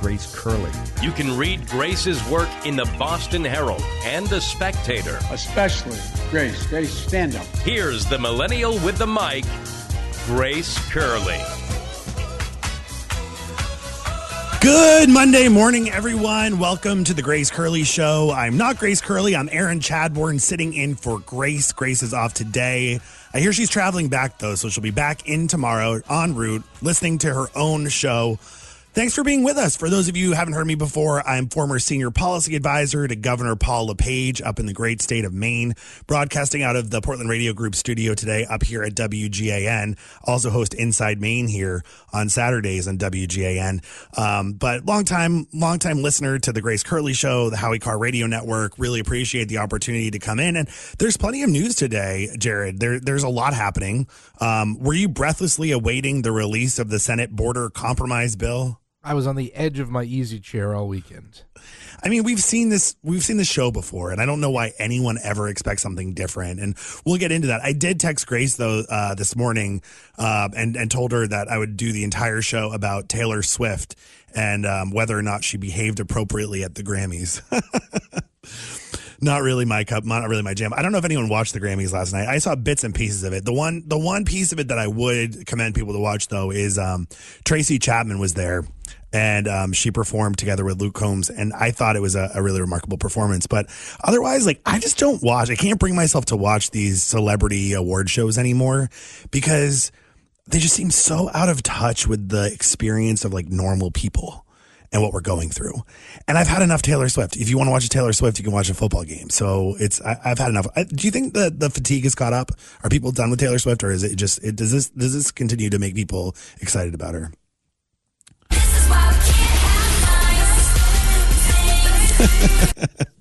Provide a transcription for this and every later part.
Grace Curley. You can read Grace's work in the Boston Herald and the Spectator. Especially Grace. Grace, stand up. Here's the millennial with the mic, Grace Curley. Good Monday morning, everyone. Welcome to the Grace Curley Show. I'm not Grace Curley. I'm Aaron Chadbourne sitting in for Grace. Grace is off today. I hear she's traveling back, though, so she'll be back in tomorrow en route, listening to her own show. Thanks for being with us. For those of you who haven't heard me before, I'm former senior policy advisor to Governor Paul LePage up in the great state of Maine, broadcasting out of the Portland Radio Group studio today up here at WGAN. Also host Inside Maine here on Saturdays on WGAN. Um, but long time, long time listener to the Grace Curley Show, the Howie Carr Radio Network. Really appreciate the opportunity to come in. And there's plenty of news today, Jared. There, there's a lot happening. Um, were you breathlessly awaiting the release of the Senate border compromise bill? I was on the edge of my easy chair all weekend. I mean, we've seen this, we've seen the show before, and I don't know why anyone ever expects something different. And we'll get into that. I did text Grace though uh, this morning, uh, and and told her that I would do the entire show about Taylor Swift and um, whether or not she behaved appropriately at the Grammys. not really my cup, not really my jam. I don't know if anyone watched the Grammys last night. I saw bits and pieces of it. The one, the one piece of it that I would commend people to watch though is um, Tracy Chapman was there and um, she performed together with Luke Combs, and I thought it was a, a, really remarkable performance. But otherwise, like I just don't watch. I can't bring myself to watch these celebrity award shows anymore because they just seem so out of touch with the experience of like normal people and what we're going through. And I've had enough Taylor Swift. If you want to watch a Taylor Swift, you can watch a football game. So it's I, have had enough. I, do you think that the fatigue is caught up? Are people done with Taylor Swift, or is it just it, does this does this continue to make people excited about her?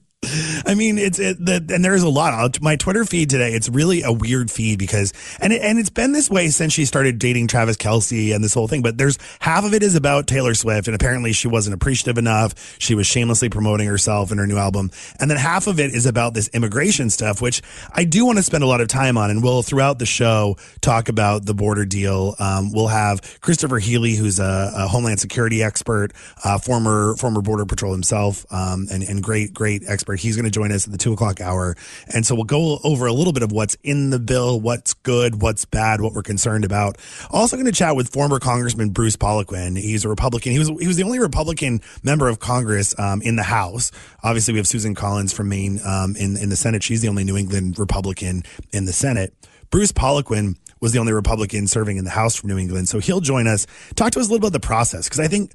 I mean, it's it, the, and there's a lot. My Twitter feed today, it's really a weird feed because, and it, and it's been this way since she started dating Travis Kelce and this whole thing. But there's half of it is about Taylor Swift, and apparently she wasn't appreciative enough. She was shamelessly promoting herself and her new album, and then half of it is about this immigration stuff, which I do want to spend a lot of time on, and we'll throughout the show talk about the border deal. Um, we'll have Christopher Healy, who's a, a Homeland Security expert, uh, former former Border Patrol himself, um, and and great great expert. He's going to join us at the two o'clock hour. And so we'll go over a little bit of what's in the bill, what's good, what's bad, what we're concerned about. Also going to chat with former Congressman Bruce Poliquin. He's a Republican. He was, he was the only Republican member of Congress, um, in the House. Obviously we have Susan Collins from Maine, um, in, in the Senate. She's the only New England Republican in the Senate. Bruce Poliquin was the only Republican serving in the House from New England. So he'll join us, talk to us a little about the process. Cause I think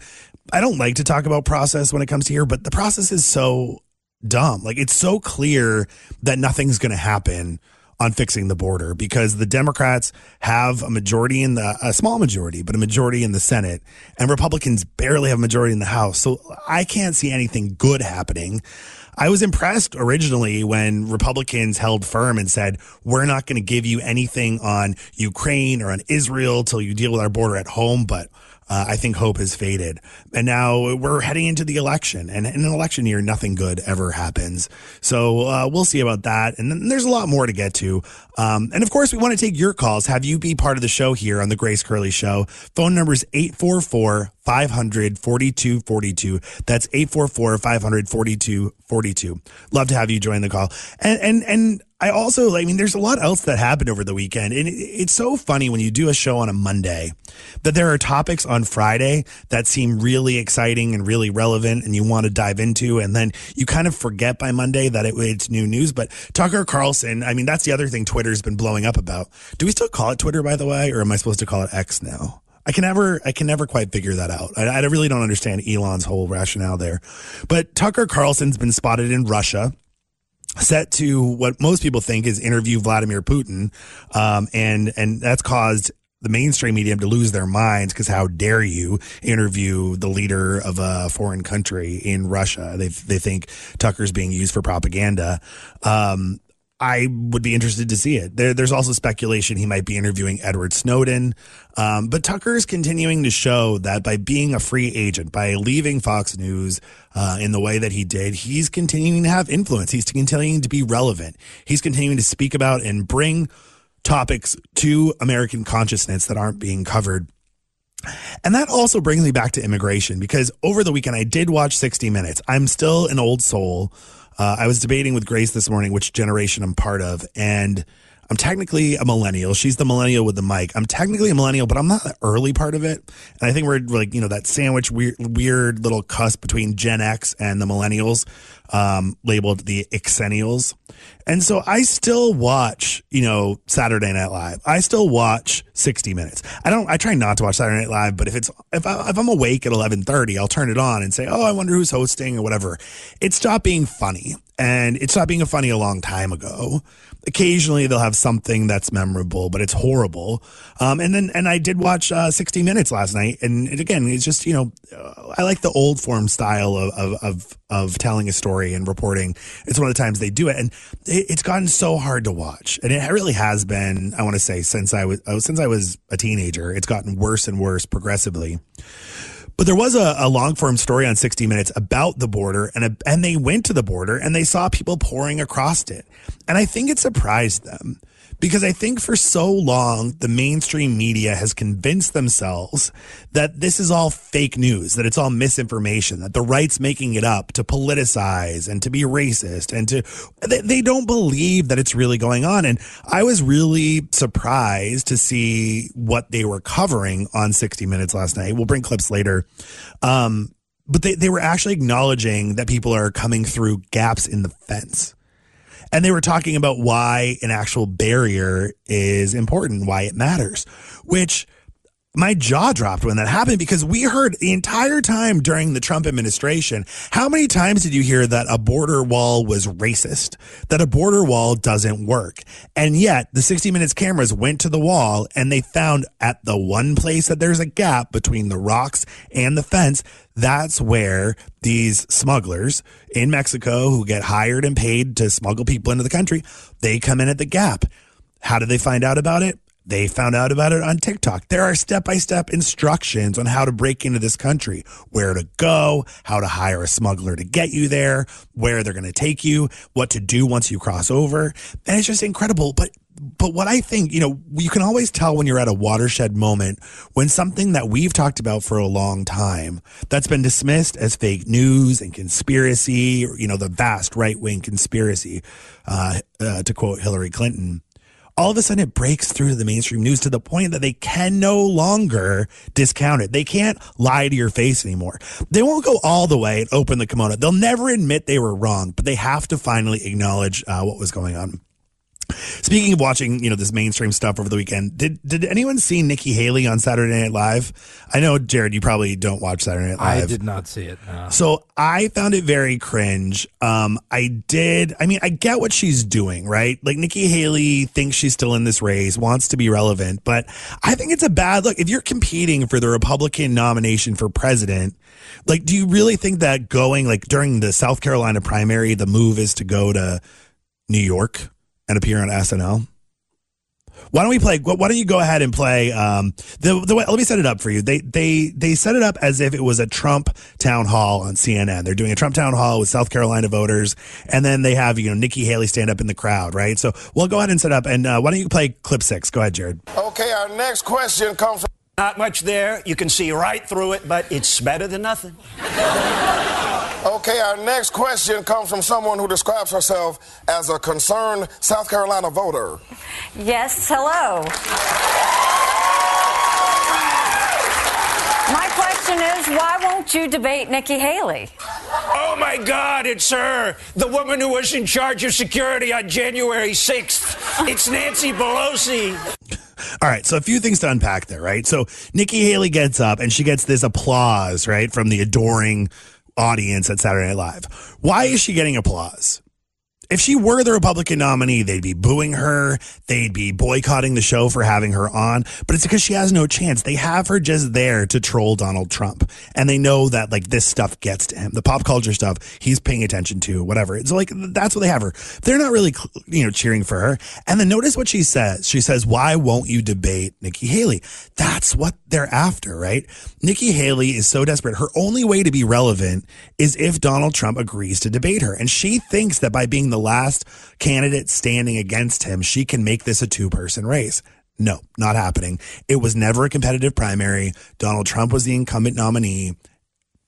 I don't like to talk about process when it comes to here, but the process is so dumb. Like it's so clear that nothing's going to happen on fixing the border because the Democrats have a majority in the a small majority, but a majority in the Senate, and Republicans barely have a majority in the House. So I can't see anything good happening. I was impressed originally when Republicans held firm and said, we're not going to give you anything on Ukraine or on Israel till you deal with our border at home, but uh, I think hope has faded. And now we're heading into the election, and in an election year, nothing good ever happens. So uh, we'll see about that. And then there's a lot more to get to. Um, and of course, we want to take your calls. Have you be part of the show here on the Grace Curley Show? Phone number is 844 500 4242. That's 844 500 4242. Love to have you join the call. And, and, and, I also, I mean, there's a lot else that happened over the weekend. And it's so funny when you do a show on a Monday that there are topics on Friday that seem really exciting and really relevant and you want to dive into. And then you kind of forget by Monday that it, it's new news. But Tucker Carlson, I mean, that's the other thing Twitter's been blowing up about. Do we still call it Twitter, by the way? Or am I supposed to call it X now? I can never, I can never quite figure that out. I, I really don't understand Elon's whole rationale there. But Tucker Carlson's been spotted in Russia set to what most people think is interview Vladimir Putin. Um, and, and that's caused the mainstream media to lose their minds because how dare you interview the leader of a foreign country in Russia? They, they think Tucker's being used for propaganda. Um, I would be interested to see it. There, there's also speculation he might be interviewing Edward Snowden. Um, but Tucker is continuing to show that by being a free agent, by leaving Fox News uh, in the way that he did, he's continuing to have influence. He's continuing to be relevant. He's continuing to speak about and bring topics to American consciousness that aren't being covered. And that also brings me back to immigration because over the weekend I did watch 60 Minutes. I'm still an old soul. Uh, I was debating with Grace this morning which generation I'm part of, and I'm technically a millennial. She's the millennial with the mic. I'm technically a millennial, but I'm not the early part of it. And I think we're like, you know, that sandwich weird, weird little cusp between Gen X and the millennials, um, labeled the Xennials. And so I still watch, you know, Saturday Night Live. I still watch 60 Minutes. I don't, I try not to watch Saturday Night Live, but if it's, if, I, if I'm awake at 1130, I'll turn it on and say, oh, I wonder who's hosting or whatever. It stopped being funny and it stopped being funny a long time ago occasionally they'll have something that's memorable, but it's horrible. Um, and then, and I did watch uh, 60 Minutes last night, and it, again, it's just you know, uh, I like the old form style of, of of of telling a story and reporting. It's one of the times they do it, and it, it's gotten so hard to watch, and it really has been. I want to say since I was uh, since I was a teenager, it's gotten worse and worse progressively. But there was a, a long form story on 60 Minutes about the border, and a, and they went to the border and they saw people pouring across it, and I think it surprised them because I think for so long the mainstream media has convinced themselves that this is all fake news, that it's all misinformation, that the right's making it up to politicize and to be racist and to they, they don't believe that it's really going on. And I was really surprised to see what they were covering on 60 Minutes last night. We'll bring clips later. Um, but they, they were actually acknowledging that people are coming through gaps in the fence and they were talking about why an actual barrier is important, why it matters, which my jaw dropped when that happened because we heard the entire time during the Trump administration. How many times did you hear that a border wall was racist, that a border wall doesn't work? And yet the 60 minutes cameras went to the wall and they found at the one place that there's a gap between the rocks and the fence. That's where these smugglers in Mexico who get hired and paid to smuggle people into the country, they come in at the gap. How did they find out about it? They found out about it on TikTok. There are step by step instructions on how to break into this country, where to go, how to hire a smuggler to get you there, where they're going to take you, what to do once you cross over. And it's just incredible. But, but what I think, you know, you can always tell when you're at a watershed moment when something that we've talked about for a long time that's been dismissed as fake news and conspiracy, you know, the vast right wing conspiracy, uh, uh, to quote Hillary Clinton all of a sudden it breaks through to the mainstream news to the point that they can no longer discount it. They can't lie to your face anymore. They won't go all the way and open the kimono. They'll never admit they were wrong, but they have to finally acknowledge uh, what was going on. Speaking of watching, you know, this mainstream stuff over the weekend, did did anyone see Nikki Haley on Saturday Night Live? I know, Jared, you probably don't watch Saturday Night Live. I did not see it. No. So I found it very cringe. Um, I did. I mean, I get what she's doing, right? Like Nikki Haley thinks she's still in this race, wants to be relevant, but I think it's a bad look. If you're competing for the Republican nomination for president, like, do you really think that going like during the South Carolina primary, the move is to go to New York? And appear on SNL? Why don't we play? Why don't you go ahead and play? Um, the the way, let me set it up for you. They they they set it up as if it was a Trump town hall on CNN. They're doing a Trump town hall with South Carolina voters, and then they have you know Nikki Haley stand up in the crowd, right? So we'll go ahead and set up. And uh, why don't you play clip six? Go ahead, Jared. Okay, our next question comes from. Not much there. You can see right through it, but it's better than nothing. Okay, our next question comes from someone who describes herself as a concerned South Carolina voter. Yes, hello. My question is why won't you debate Nikki Haley? Oh my God, it's her, the woman who was in charge of security on January 6th. It's Nancy Pelosi. All right, so a few things to unpack there, right? So Nikki Haley gets up and she gets this applause, right, from the adoring audience at Saturday Night Live. Why is she getting applause? If she were the Republican nominee, they'd be booing her. They'd be boycotting the show for having her on. But it's because she has no chance. They have her just there to troll Donald Trump. And they know that like this stuff gets to him. The pop culture stuff he's paying attention to, whatever. It's like, that's what they have her. They're not really, you know, cheering for her. And then notice what she says. She says, why won't you debate Nikki Haley? That's what they're after, right? Nikki Haley is so desperate. Her only way to be relevant is if Donald Trump agrees to debate her. And she thinks that by being the last candidate standing against him, she can make this a two person race. No, not happening. It was never a competitive primary. Donald Trump was the incumbent nominee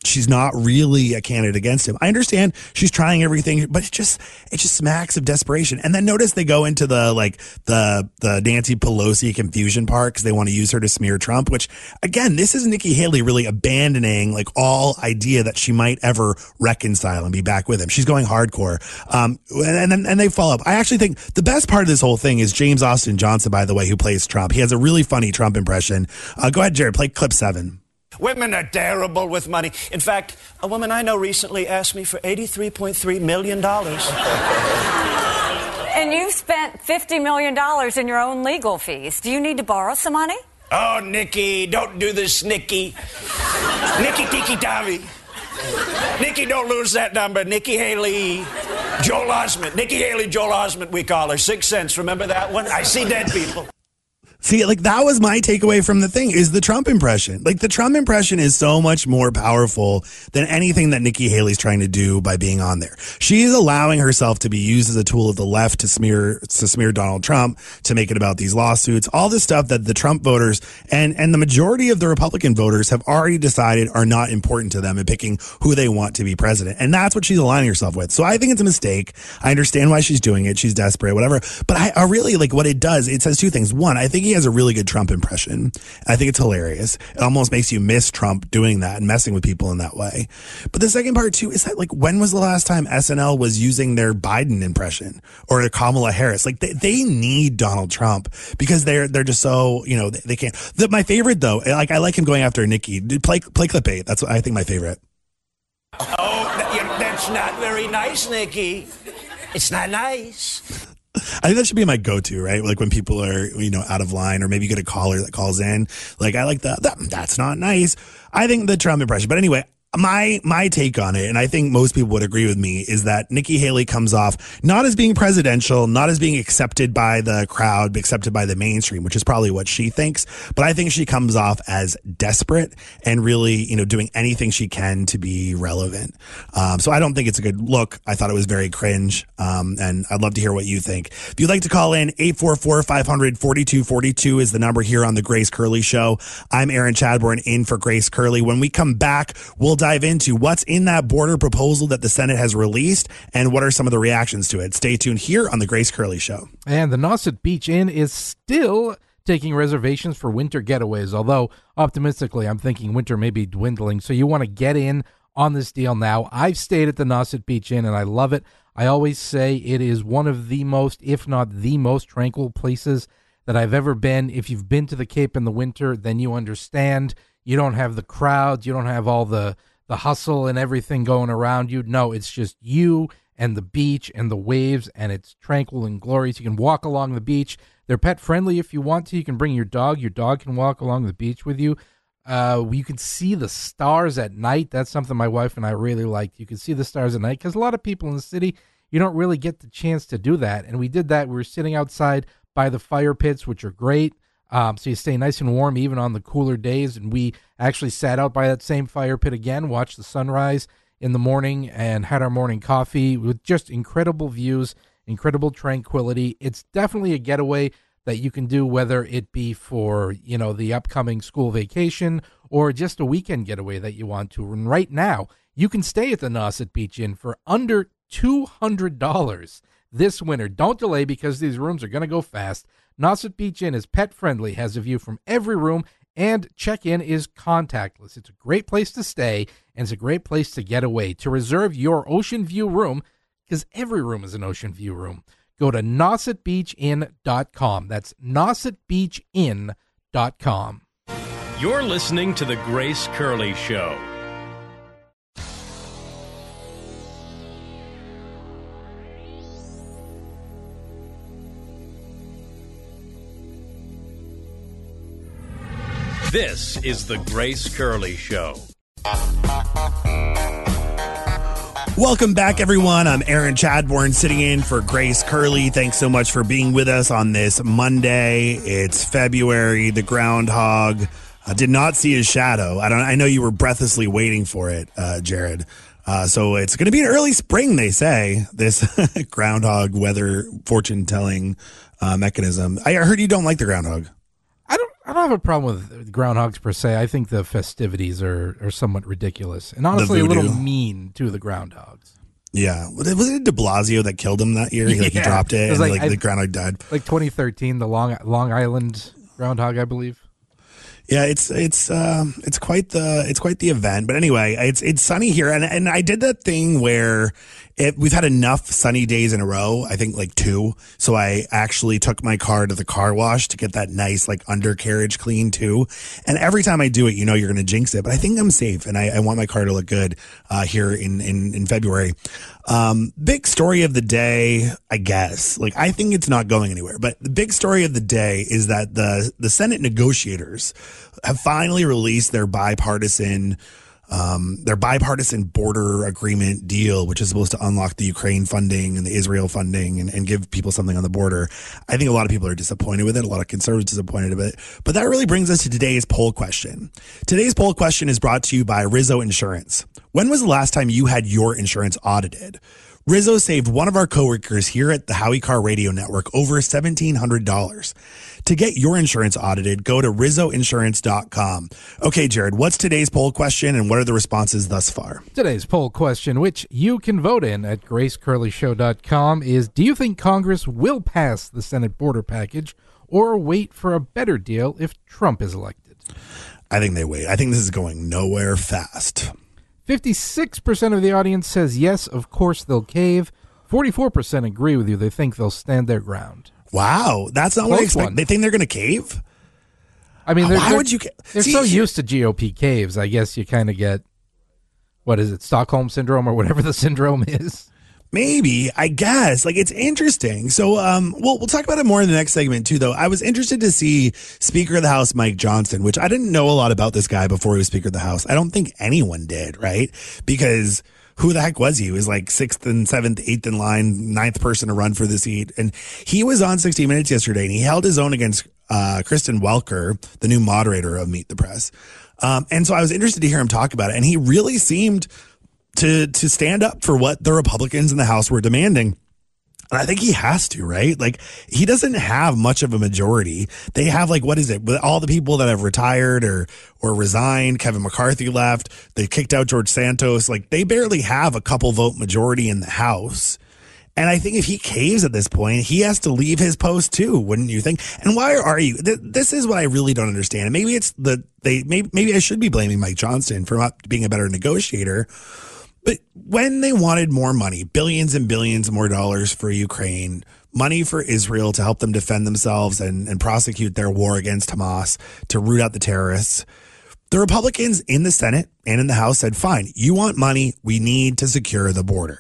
she's not really a candidate against him. I understand she's trying everything, but it just it just smacks of desperation. And then notice they go into the like the the Nancy Pelosi confusion part because they want to use her to smear Trump. Which again, this is Nikki Haley really abandoning like all idea that she might ever reconcile and be back with him. She's going hardcore. Um, and then and they follow up. I actually think the best part of this whole thing is James Austin Johnson, by the way, who plays Trump. He has a really funny Trump impression. Uh, go ahead, Jared. Play clip seven. Women are terrible with money. In fact, a woman I know recently asked me for $83.3 million. And you've spent $50 million in your own legal fees. Do you need to borrow some money? Oh, Nikki, don't do this, Nikki. Nikki Tiki Tavi. Nikki, don't lose that number. Nikki Haley, Joel Osment. Nikki Haley, Joel Osment, we call her. Sixth Sense. Remember that one? I see dead people. See, like that was my takeaway from the thing is the Trump impression. Like the Trump impression is so much more powerful than anything that Nikki Haley's trying to do by being on there. She's allowing herself to be used as a tool of the left to smear to smear Donald Trump, to make it about these lawsuits, all this stuff that the Trump voters and and the majority of the Republican voters have already decided are not important to them in picking who they want to be president. And that's what she's aligning herself with. So I think it's a mistake. I understand why she's doing it. She's desperate, whatever. But I, I really like what it does. It says two things. One, I think he has a really good Trump impression. I think it's hilarious. It almost makes you miss Trump doing that and messing with people in that way. But the second part too is that like when was the last time SNL was using their Biden impression or a Kamala Harris? Like they, they need Donald Trump because they're they're just so you know they, they can't. The, my favorite though, like I like him going after Nikki. Play play clip eight. That's what I think my favorite. Oh, that, that's not very nice, Nikki. It's not nice. I think that should be my go-to, right? Like when people are, you know, out of line, or maybe you get a caller that calls in. Like I like that that's not nice. I think the Trump impression. But anyway, my my take on it, and I think most people would agree with me, is that Nikki Haley comes off not as being presidential, not as being accepted by the crowd, accepted by the mainstream, which is probably what she thinks. But I think she comes off as desperate and really, you know, doing anything she can to be relevant. Um, so I don't think it's a good look. I thought it was very cringe, um, and I'd love to hear what you think. If you'd like to call in, 844-500-4242 is the number here on the Grace Curley Show. I'm Aaron Chadbourne in for Grace Curley. When we come back, we'll dive into what's in that border proposal that the Senate has released and what are some of the reactions to it. Stay tuned here on the Grace Curley Show. And the Nauset Beach Inn is still taking reservations for winter getaways, although optimistically, I'm thinking winter may be dwindling. So you want to get in on this deal now. I've stayed at the Nauset Beach Inn and I love it. I always say it is one of the most, if not the most tranquil places that I've ever been. If you've been to the Cape in the winter, then you understand. You don't have the crowds, you don't have all the the hustle and everything going around you. No, it's just you and the beach and the waves, and it's tranquil and glorious. You can walk along the beach. They're pet friendly if you want to. You can bring your dog. Your dog can walk along the beach with you. Uh, you can see the stars at night. That's something my wife and I really liked. You can see the stars at night because a lot of people in the city, you don't really get the chance to do that. And we did that. We were sitting outside by the fire pits, which are great. Um, so you stay nice and warm even on the cooler days. And we actually sat out by that same fire pit again, watched the sunrise in the morning, and had our morning coffee with just incredible views, incredible tranquility. It's definitely a getaway that you can do, whether it be for you know the upcoming school vacation or just a weekend getaway that you want to. And right now, you can stay at the Nauset Beach Inn for under two hundred dollars this winter. Don't delay because these rooms are going to go fast. Nauset Beach Inn is pet friendly, has a view from every room, and check in is contactless. It's a great place to stay, and it's a great place to get away. To reserve your ocean view room, because every room is an ocean view room, go to nausetbeachinn.com. That's nausetbeachinn.com. You're listening to The Grace Curley Show. This is the Grace Curley Show. Welcome back, everyone. I'm Aaron Chadbourne sitting in for Grace Curley. Thanks so much for being with us on this Monday. It's February. The groundhog I did not see his shadow. I don't. I know you were breathlessly waiting for it, uh, Jared. Uh, so it's going to be an early spring, they say. This groundhog weather fortune telling uh, mechanism. I heard you don't like the groundhog. I don't. Have a problem with groundhogs per se. I think the festivities are are somewhat ridiculous and honestly a little mean to the groundhogs. Yeah, was it, was it De Blasio that killed him that year? He, like, he dropped it, It and like- like, the groundhog died. Like 2013, the Long Long Island groundhog, I believe. Yeah, it's it's um it's quite the it's quite the event. But anyway, it's it's sunny here, and and I did that thing where it, we've had enough sunny days in a row. I think like two. So I actually took my car to the car wash to get that nice like undercarriage clean too. And every time I do it, you know you're going to jinx it, but I think I'm safe, and I, I want my car to look good uh, here in in in February. Um, big story of the day, I guess. Like I think it's not going anywhere, but the big story of the day is that the the Senate negotiators have finally released their bipartisan um, their bipartisan border agreement deal, which is supposed to unlock the Ukraine funding and the Israel funding and, and give people something on the border. I think a lot of people are disappointed with it. A lot of conservatives disappointed with it. But that really brings us to today's poll question. Today's poll question is brought to you by Rizzo Insurance. When was the last time you had your insurance audited? Rizzo saved one of our coworkers here at the Howie Carr Radio Network over $1,700. To get your insurance audited, go to rizzoinsurance.com. Okay, Jared, what's today's poll question and what are the responses thus far? Today's poll question, which you can vote in at gracecurleyshow.com, is Do you think Congress will pass the Senate border package or wait for a better deal if Trump is elected? I think they wait. I think this is going nowhere fast. 56% of the audience says yes, of course they'll cave. 44% agree with you. They think they'll stand their ground. Wow, that's not what I Close expect. one. They think they're going to cave? I mean, they're, why they're- would you ca- They're See, so used to GOP caves. I guess you kind of get what is it, Stockholm syndrome or whatever the syndrome is. Maybe, I guess. Like it's interesting. So um we'll we'll talk about it more in the next segment too though. I was interested to see Speaker of the House Mike Johnson, which I didn't know a lot about this guy before he was Speaker of the House. I don't think anyone did, right? Because who the heck was he? He was like sixth and seventh, eighth in line, ninth person to run for the seat. And he was on 60 Minutes yesterday and he held his own against uh, Kristen Welker, the new moderator of Meet the Press. Um, and so I was interested to hear him talk about it. And he really seemed to to stand up for what the Republicans in the House were demanding. And I think he has to, right? Like he doesn't have much of a majority. They have like what is it? With all the people that have retired or or resigned, Kevin McCarthy left, they kicked out George Santos, like they barely have a couple vote majority in the House. And I think if he caves at this point, he has to leave his post too, wouldn't you think? And why are you? Th- this is what I really don't understand. And maybe it's the they. Maybe maybe I should be blaming Mike Johnson for not being a better negotiator. But when they wanted more money, billions and billions more dollars for Ukraine, money for Israel to help them defend themselves and, and prosecute their war against Hamas, to root out the terrorists, the Republicans in the Senate and in the House said, fine, you want money. We need to secure the border.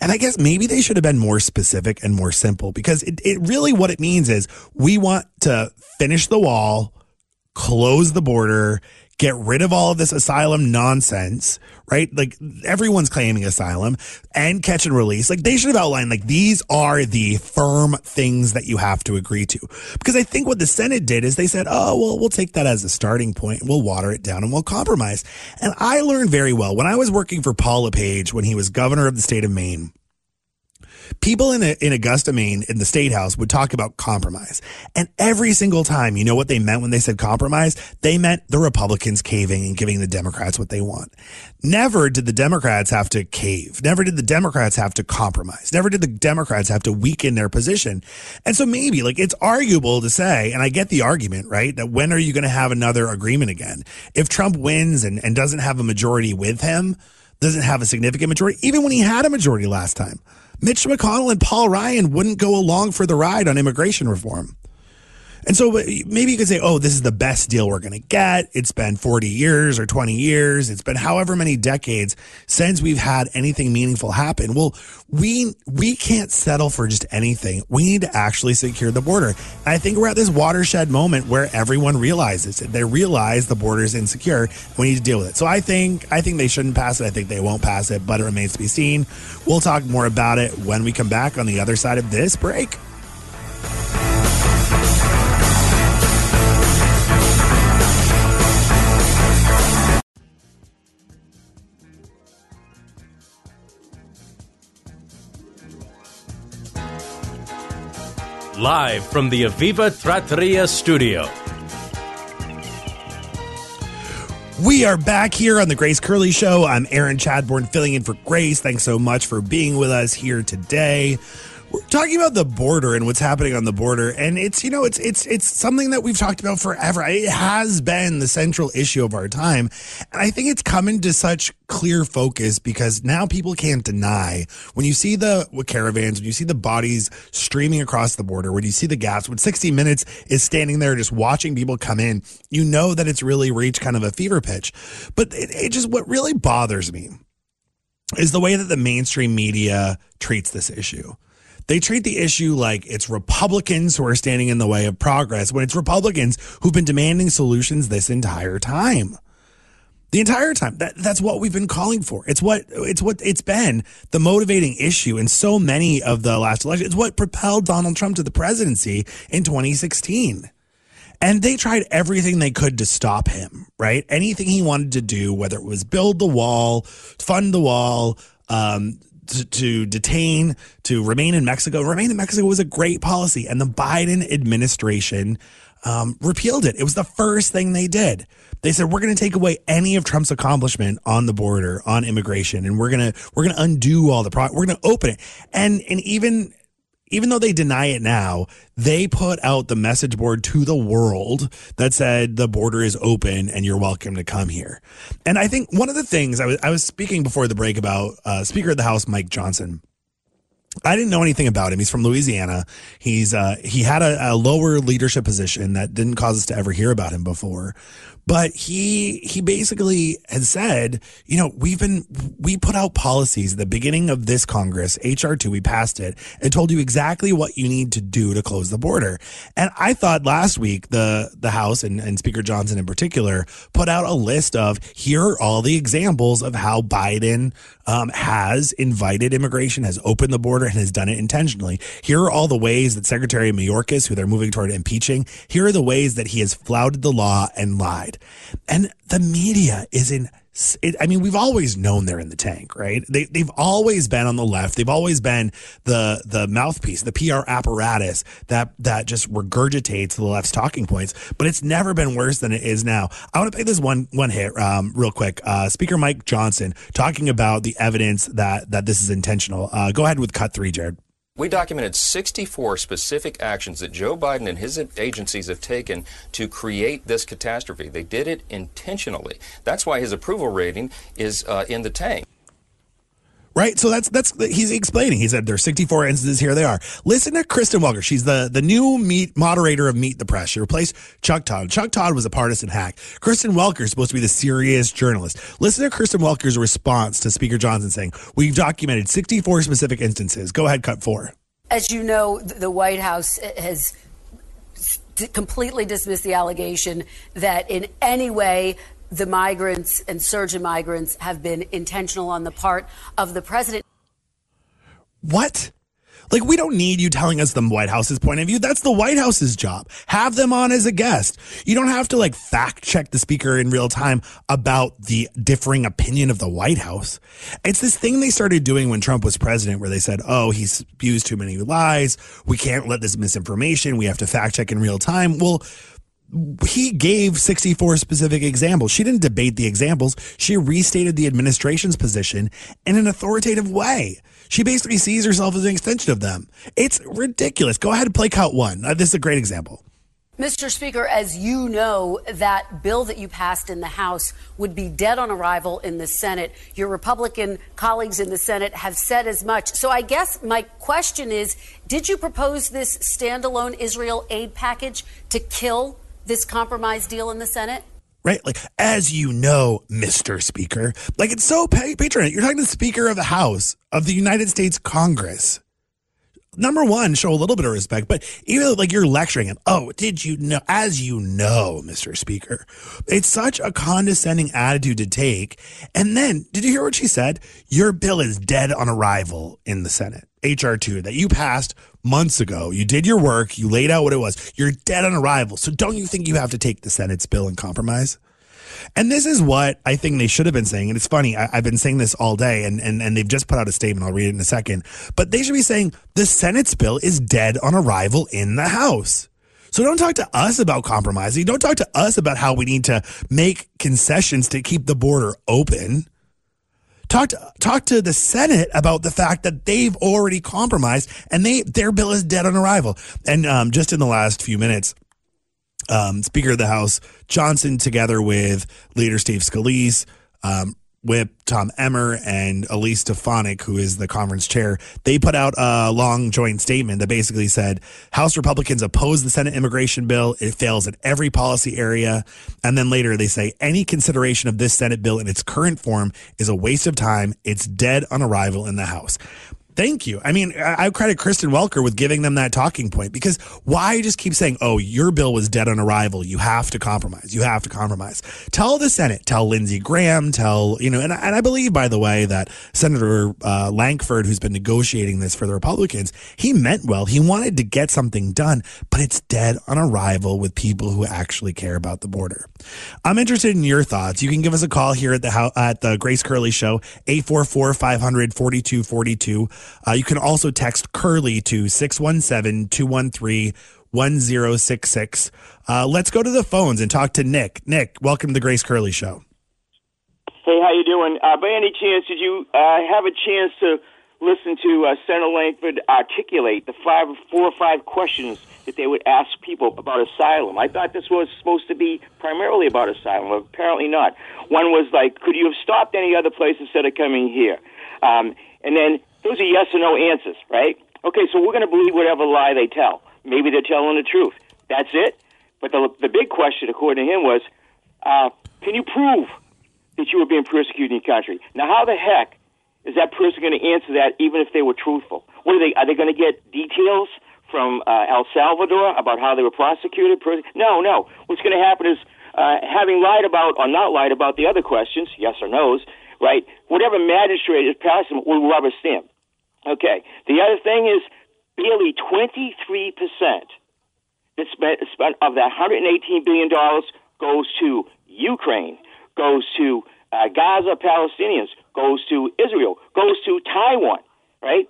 And I guess maybe they should have been more specific and more simple because it, it really what it means is we want to finish the wall, close the border, get rid of all of this asylum nonsense, right? Like everyone's claiming asylum and catch and release. Like they should have outlined like these are the firm things that you have to agree to. Because I think what the Senate did is they said, oh, well, we'll take that as a starting point. We'll water it down and we'll compromise. And I learned very well when I was working for Paul LePage when he was governor of the state of Maine people in, in Augusta, Maine, in the state house would talk about compromise. And every single time, you know what they meant when they said compromise? They meant the Republicans caving and giving the Democrats what they want. Never did the Democrats have to cave. Never did the Democrats have to compromise. Never did the Democrats have to weaken their position. And so maybe like it's arguable to say, and I get the argument, right? That when are you going to have another agreement again? If Trump wins and, and doesn't have a majority with him, doesn't have a significant majority, even when he had a majority last time, Mitch McConnell and Paul Ryan wouldn't go along for the ride on immigration reform. And so maybe you could say, oh, this is the best deal we're going to get. It's been 40 years or 20 years. It's been however many decades since we've had anything meaningful happen. Well, we, we can't settle for just anything. We need to actually secure the border. And I think we're at this watershed moment where everyone realizes it. They realize the border is insecure. We need to deal with it. So I think, I think they shouldn't pass it. I think they won't pass it, but it remains to be seen. We'll talk more about it when we come back on the other side of this break. Live from the Aviva Trattoria studio. We are back here on the Grace Curley Show. I'm Aaron Chadbourne filling in for Grace. Thanks so much for being with us here today. Talking about the border and what's happening on the border, and it's you know it's it's it's something that we've talked about forever. It has been the central issue of our time, and I think it's come into such clear focus because now people can't deny when you see the caravans, when you see the bodies streaming across the border, when you see the gaps, when 60 Minutes is standing there just watching people come in, you know that it's really reached kind of a fever pitch. But it, it just what really bothers me is the way that the mainstream media treats this issue. They treat the issue like it's Republicans who are standing in the way of progress when it's Republicans who've been demanding solutions this entire time. The entire time. That, that's what we've been calling for. It's what it's what it's been the motivating issue in so many of the last elections. It's what propelled Donald Trump to the presidency in 2016. And they tried everything they could to stop him, right? Anything he wanted to do, whether it was build the wall, fund the wall, um, to, to, detain, to remain in Mexico. Remain in Mexico was a great policy, and the Biden administration um, repealed it. It was the first thing they did. They said we're going to take away any of Trump's accomplishment on the border on immigration, and we're gonna we're gonna undo all the pro. We're gonna open it, and and even even though they deny it now, they put out the message board to the world that said the border is open and you're welcome to come here. And I think one of the things I was I was speaking before the break about uh, Speaker of the House Mike Johnson. I didn't know anything about him. He's from Louisiana. He's uh, he had a, a lower leadership position that didn't cause us to ever hear about him before but he he basically has said, you know, we've been we put out policies at the beginning of this Congress, HR two, we passed it and told you exactly what you need to do to close the border. And I thought last week the the House and, and Speaker Johnson in particular put out a list of here are all the examples of how Biden um, has invited immigration, has opened the border, has done it intentionally. Here are all the ways that Secretary Mayorkas, who they're moving toward impeaching, here are the ways that he has flouted the law and lied. And the media is in it, I mean, we've always known they're in the tank, right? They, they've always been on the left. They've always been the the mouthpiece, the PR apparatus that that just regurgitates the left's talking points. But it's never been worse than it is now. I want to play this one one hit um, real quick. Uh, Speaker Mike Johnson talking about the evidence that that this is intentional. Uh, go ahead with cut three, Jared. We documented 64 specific actions that Joe Biden and his agencies have taken to create this catastrophe. They did it intentionally. That's why his approval rating is uh, in the tank. Right. So that's, that's, he's explaining. He said there's 64 instances. Here they are. Listen to Kristen Welker. She's the, the new meet moderator of Meet the Press. She replaced Chuck Todd. Chuck Todd was a partisan hack. Kristen Welker is supposed to be the serious journalist. Listen to Kristen Welker's response to Speaker Johnson saying, we've documented 64 specific instances. Go ahead, cut four. As you know, the White House uh, has completely dismissed the allegation that in any way the migrants and surge in migrants have been intentional on the part of the president. What? Like, we don't need you telling us the White House's point of view. That's the White House's job. Have them on as a guest. You don't have to like fact check the speaker in real time about the differing opinion of the White House. It's this thing they started doing when Trump was president where they said, oh, he spews too many lies. We can't let this misinformation. We have to fact check in real time. Well, he gave 64 specific examples. She didn't debate the examples. She restated the administration's position in an authoritative way. She basically sees herself as an extension of them. It's ridiculous. Go ahead and play count one. Uh, this is a great example. Mr. Speaker, as you know, that bill that you passed in the House would be dead on arrival in the Senate. Your Republican colleagues in the Senate have said as much. So I guess my question is Did you propose this standalone Israel aid package to kill this compromise deal in the Senate? Right? Like, as you know, Mr. Speaker, like it's so pa- patronate. You're talking to the Speaker of the House of the United States Congress number one, show a little bit of respect, but even like you're lecturing him. Oh, did you know? As you know, Mr. Speaker, it's such a condescending attitude to take. And then, did you hear what she said? Your bill is dead on arrival in the Senate. HR2 that you passed months ago. You did your work. You laid out what it was. You're dead on arrival. So don't you think you have to take the Senate's bill and compromise? And this is what I think they should have been saying. And it's funny, I, have been saying this all day, and, and, and they've just put out a statement. I'll read it in a second. But they should be saying the Senate's bill is dead on arrival in the House. So don't talk to us about compromising. Don't talk to us about how we need to make concessions to keep the border open. Talk to, talk to the Senate about the fact that they've already compromised and they their bill is dead on arrival. And um, just in the last few minutes, um, Speaker of the House Johnson, together with Leader Steve Scalise, um, Whip Tom Emmer, and Elise Stefanik, who is the conference chair, they put out a long joint statement that basically said House Republicans oppose the Senate immigration bill. It fails in every policy area. And then later they say any consideration of this Senate bill in its current form is a waste of time. It's dead on arrival in the House. Thank you. I mean, I credit Kristen Welker with giving them that talking point because why just keep saying, oh, your bill was dead on arrival. You have to compromise. You have to compromise. Tell the Senate, tell Lindsey Graham, tell, you know, and, and I believe, by the way, that Senator uh, Lankford, who's been negotiating this for the Republicans, he meant well. He wanted to get something done, but it's dead on arrival with people who actually care about the border. I'm interested in your thoughts. You can give us a call here at the, at the Grace Curley Show, 844 500 4242. Uh, you can also text Curley to 617 213 1066. Uh, let's go to the phones and talk to Nick. Nick, welcome to the Grace Curley Show. Hey, how you doing? Uh, by any chance, did you uh, have a chance to listen to uh, Senator Lankford articulate the five, four or five questions that they would ask people about asylum? I thought this was supposed to be primarily about asylum. Apparently not. One was like, could you have stopped any other place instead of coming here? Um, and then those are yes or no answers, right? Okay, so we're going to believe whatever lie they tell. Maybe they're telling the truth. That's it. But the, the big question, according to him, was uh, can you prove that you were being persecuted in your country? Now, how the heck is that person going to answer that even if they were truthful? What are they? Are they going to get details from uh, El Salvador about how they were prosecuted? No, no. What's going to happen is uh, having lied about or not lied about the other questions, yes or no's, right? Whatever magistrate is passing will rubber stamp. Okay. The other thing is barely 23% that spent, spent of that $118 billion goes to Ukraine, goes to uh, Gaza Palestinians, goes to Israel, goes to Taiwan, right?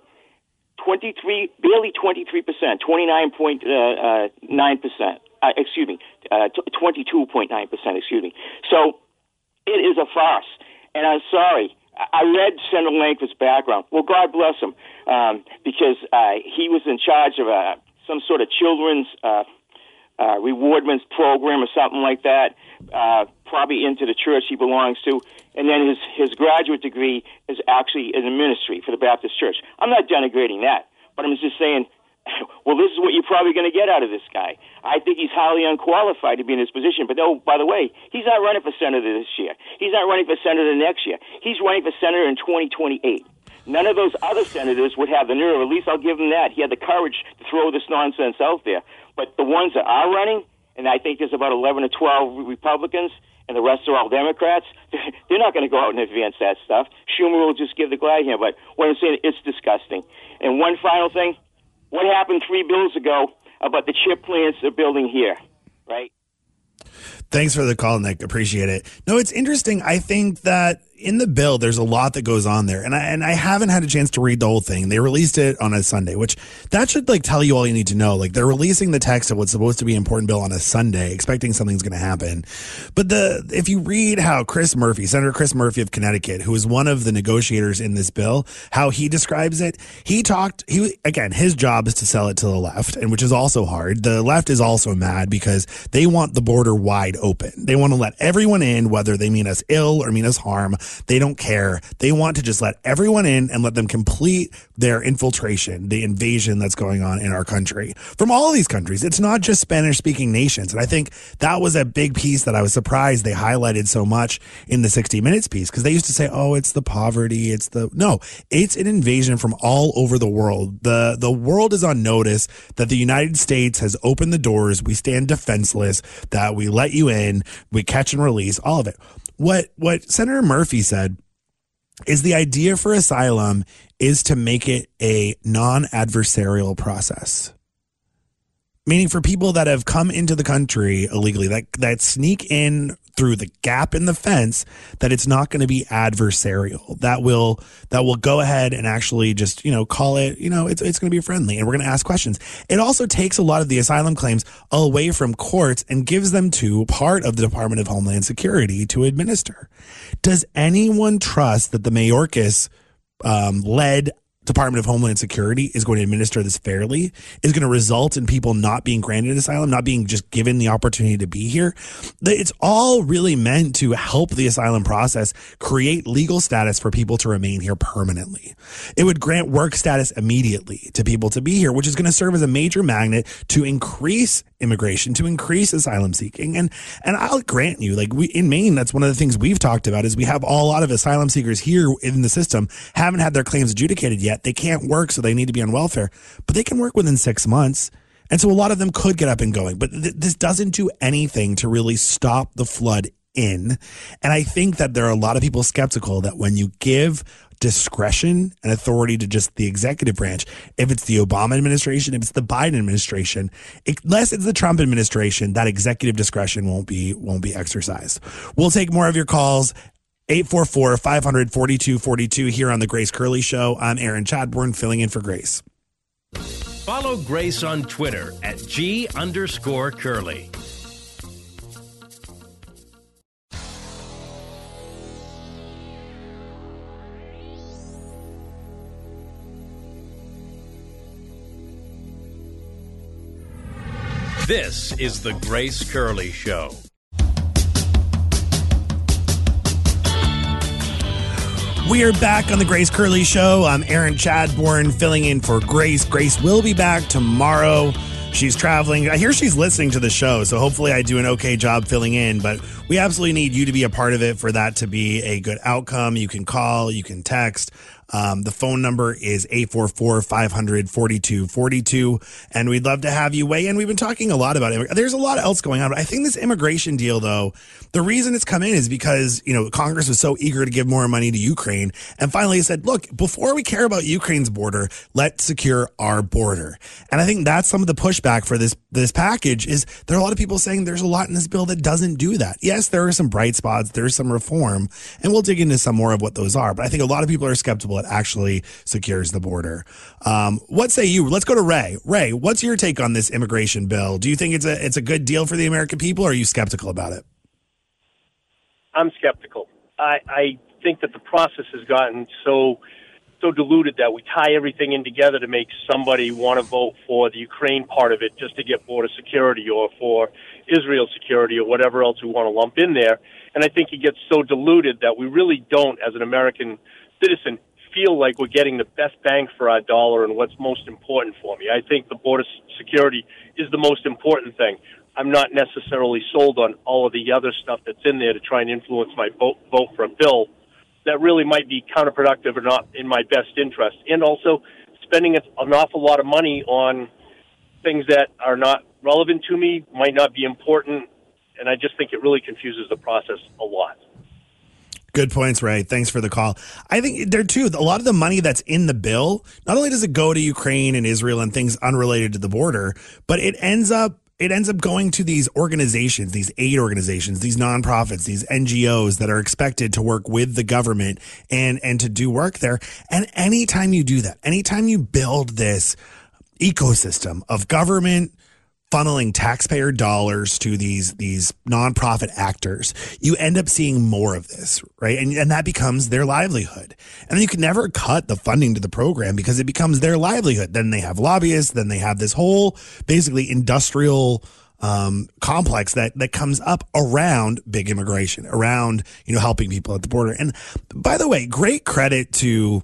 23, barely 23%, 29.9%, uh, uh, excuse me, uh, 22.9%, excuse me. So it is a farce. And I'm sorry, I read Senator Lankford's background. Well, God bless him, um, because uh, he was in charge of uh, some sort of children's uh, uh, rewardments program or something like that. Uh, probably into the church he belongs to, and then his his graduate degree is actually in the ministry for the Baptist Church. I'm not denigrating that, but I'm just saying well, this is what you're probably going to get out of this guy. I think he's highly unqualified to be in this position. But oh, by the way, he's not running for senator this year. He's not running for senator next year. He's running for senator in 2028. None of those other senators would have the nerve. At least I'll give him that. He had the courage to throw this nonsense out there. But the ones that are running, and I think there's about 11 or 12 Republicans, and the rest are all Democrats. They're not going to go out and advance that stuff. Schumer will just give the glad hand. But what I'm saying, it's disgusting. And one final thing what happened three bills ago about the chip plants they're building here, right? Thanks for the call, Nick. Appreciate it. No, it's interesting. I think that in the bill, there's a lot that goes on there, and I and I haven't had a chance to read the whole thing. They released it on a Sunday, which that should like tell you all you need to know. Like they're releasing the text of what's supposed to be an important bill on a Sunday, expecting something's going to happen. But the if you read how Chris Murphy, Senator Chris Murphy of Connecticut, who is one of the negotiators in this bill, how he describes it, he talked. He again, his job is to sell it to the left, and which is also hard. The left is also mad because they want the border wide open. They want to let everyone in, whether they mean us ill or mean us harm. They don't care. They want to just let everyone in and let them complete their infiltration, the invasion that's going on in our country from all these countries. It's not just Spanish speaking nations. And I think that was a big piece that I was surprised they highlighted so much in the 60 Minutes piece because they used to say, oh, it's the poverty. It's the, no, it's an invasion from all over the world. The, the world is on notice that the United States has opened the doors. We stand defenseless, that we let you in, we catch and release, all of it. What what Senator Murphy said is the idea for asylum is to make it a non-adversarial process. Meaning for people that have come into the country illegally that that sneak in through the gap in the fence that it's not going to be adversarial. That will that will go ahead and actually just you know call it you know it's, it's going to be friendly and we're going to ask questions. It also takes a lot of the asylum claims away from courts and gives them to part of the department of homeland security to administer. Does anyone trust that the mayorkas um, led Department of Homeland Security is going to administer this fairly is going to result in people not being granted asylum, not being just given the opportunity to be here. It's all really meant to help the asylum process create legal status for people to remain here permanently. It would grant work status immediately to people to be here, which is going to serve as a major magnet to increase immigration to increase asylum seeking. And and I'll grant you, like we in Maine, that's one of the things we've talked about is we have a lot of asylum seekers here in the system haven't had their claims adjudicated yet. They can't work, so they need to be on welfare, but they can work within six months. And so a lot of them could get up and going, but th- this doesn't do anything to really stop the flood in. And I think that there are a lot of people skeptical that when you give discretion and authority to just the executive branch. If it's the Obama administration, if it's the Biden administration, unless it's the Trump administration, that executive discretion won't be won't be exercised. We'll take more of your calls. 844 500 4242 here on the Grace Curley Show. I'm Aaron Chadbourne filling in for Grace. Follow Grace on Twitter at G underscore Curley. This is the Grace Curley Show. We are back on the Grace Curley Show. I'm Aaron Chadbourne filling in for Grace. Grace will be back tomorrow. She's traveling. I hear she's listening to the show, so hopefully I do an okay job filling in. But we absolutely need you to be a part of it for that to be a good outcome. You can call, you can text. Um, the phone number is 844 500 4242. And we'd love to have you weigh in. We've been talking a lot about it. There's a lot else going on. But I think this immigration deal, though, the reason it's come in is because, you know, Congress was so eager to give more money to Ukraine. And finally said, look, before we care about Ukraine's border, let's secure our border. And I think that's some of the pushback for this, this package is there are a lot of people saying there's a lot in this bill that doesn't do that. Yes, there are some bright spots. There's some reform and we'll dig into some more of what those are. But I think a lot of people are skeptical it actually secures the border. Um, what say you? Let's go to Ray. Ray, what's your take on this immigration bill? Do you think it's a it's a good deal for the American people, or are you skeptical about it? I'm skeptical. I, I think that the process has gotten so so diluted that we tie everything in together to make somebody want to vote for the Ukraine part of it just to get border security or for Israel security or whatever else we want to lump in there. And I think it gets so diluted that we really don't, as an American citizen, feel like we're getting the best bang for our dollar and what's most important for me. I think the border security is the most important thing. I'm not necessarily sold on all of the other stuff that's in there to try and influence my vote, vote for a bill that really might be counterproductive or not in my best interest. And also spending an awful lot of money on things that are not relevant to me, might not be important, and I just think it really confuses the process a lot. Good points, Ray. Thanks for the call. I think there too, a lot of the money that's in the bill, not only does it go to Ukraine and Israel and things unrelated to the border, but it ends up it ends up going to these organizations, these aid organizations, these nonprofits, these NGOs that are expected to work with the government and and to do work there. And anytime you do that, anytime you build this ecosystem of government funneling taxpayer dollars to these these nonprofit actors, you end up seeing more of this, right? And and that becomes their livelihood. And then you can never cut the funding to the program because it becomes their livelihood. Then they have lobbyists, then they have this whole basically industrial um, complex that that comes up around big immigration, around you know helping people at the border. And by the way, great credit to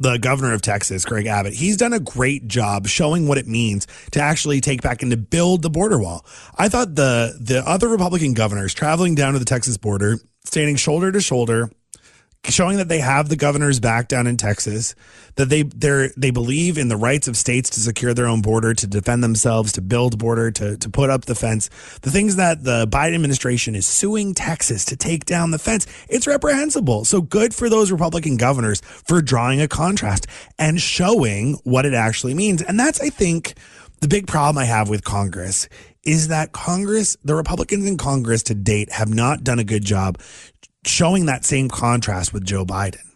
the governor of Texas, Greg Abbott, he's done a great job showing what it means to actually take back and to build the border wall. I thought the the other Republican governors traveling down to the Texas border, standing shoulder to shoulder, showing that they have the governor's back down in Texas, that they they they believe in the rights of states to secure their own border, to defend themselves, to build border, to to put up the fence. The things that the Biden administration is suing Texas to take down the fence, it's reprehensible. So good for those Republican governors for drawing a contrast and showing what it actually means. And that's I think the big problem I have with Congress is that Congress, the Republicans in Congress to date have not done a good job showing that same contrast with Joe Biden.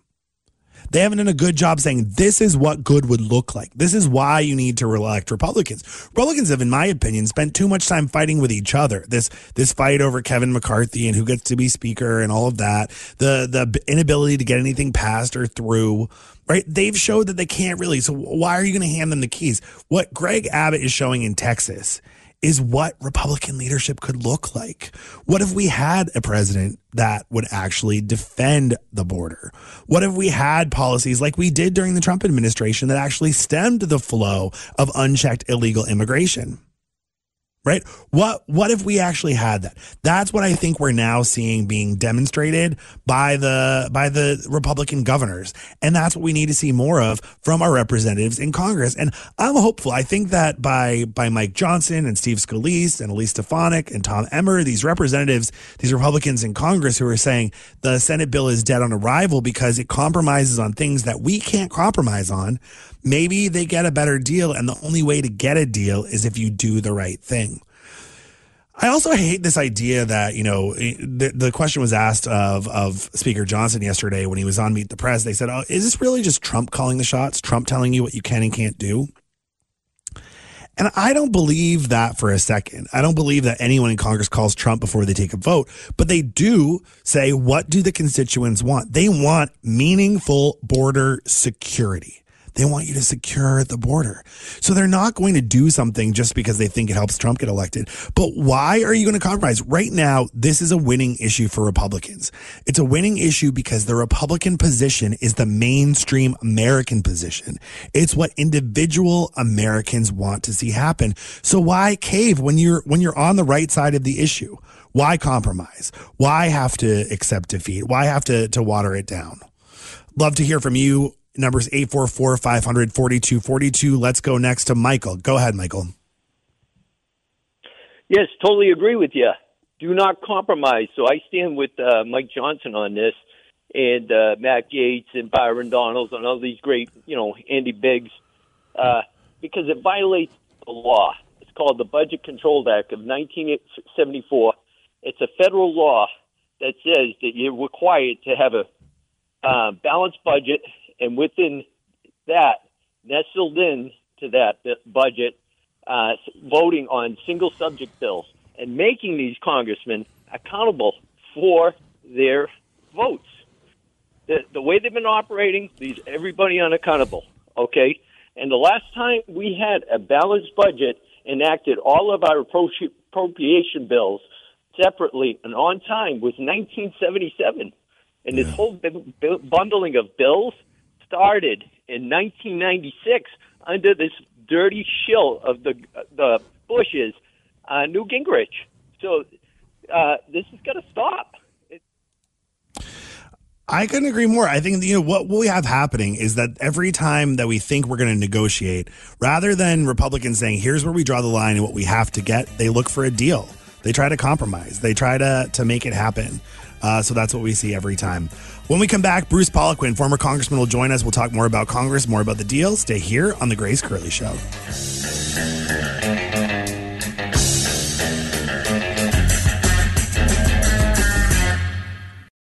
They haven't done a good job saying this is what good would look like. This is why you need to elect Republicans. Republicans have, in my opinion, spent too much time fighting with each other. This this fight over Kevin McCarthy and who gets to be speaker and all of that. The the inability to get anything passed or through. Right? They've showed that they can't really. So why are you going to hand them the keys? What Greg Abbott is showing in Texas is what Republican leadership could look like. What if we had a president that would actually defend the border? What if we had policies like we did during the Trump administration that actually stemmed the flow of unchecked illegal immigration? Right? What what if we actually had that? That's what I think we're now seeing being demonstrated by the by the Republican governors. And that's what we need to see more of from our representatives in Congress. And I'm hopeful. I think that by by Mike Johnson and Steve Scalise and Elise Stefanik and Tom Emmer, these representatives, these Republicans in Congress who are saying the Senate bill is dead on arrival because it compromises on things that we can't compromise on maybe they get a better deal. And the only way to get a deal is if you do the right thing. I also hate this idea that, you know, eh, the, the question was asked of, of Speaker Johnson yesterday when he was on Meet the Press. They said, Oh, is this really just Trump calling the shots? Trump telling you what you can and can't do? And I don't believe that for a second. I don't believe that anyone in Congress calls Trump before they take a vote, but they do say, what do the constituents want? They want meaningful border security. They want you to secure the border. So they're not going to do something just because they think it helps Trump get elected. But why are you going to compromise? Right now, this is a winning issue for Republicans. It's a winning issue because the Republican position is the mainstream American position. It's what individual Americans want to see happen. So why cave when you're, when you're on the right side of the issue? Why compromise? Why have to accept defeat? Why have to, to water it down? Love to hear from you Numbers 844 500 4242. Let's go next to Michael. Go ahead, Michael. Yes, totally agree with you. Do not compromise. So I stand with uh, Mike Johnson on this and uh, Matt Gaetz and Byron Donalds and all these great, you know, Andy Biggs, uh, because it violates the law. It's called the Budget Control Act of 1974. It's a federal law that says that you're required to have a uh, balanced budget and within that, nestled in to that budget, uh, voting on single subject bills and making these congressmen accountable for their votes. The, the way they've been operating leaves everybody unaccountable. Okay, and the last time we had a balanced budget enacted all of our appropriation bills separately and on time was 1977. And this whole bundling of bills started in 1996 under this dirty shill of the the Bushes, uh, Newt Gingrich. So uh, this is going to stop. I couldn't agree more. I think you know what we have happening is that every time that we think we're going to negotiate, rather than Republicans saying, "Here's where we draw the line and what we have to get," they look for a deal. They try to compromise. They try to to make it happen. Uh, so that's what we see every time. When we come back, Bruce Poliquin, former congressman, will join us. We'll talk more about Congress, more about the deal. Stay here on The Grace Curley Show.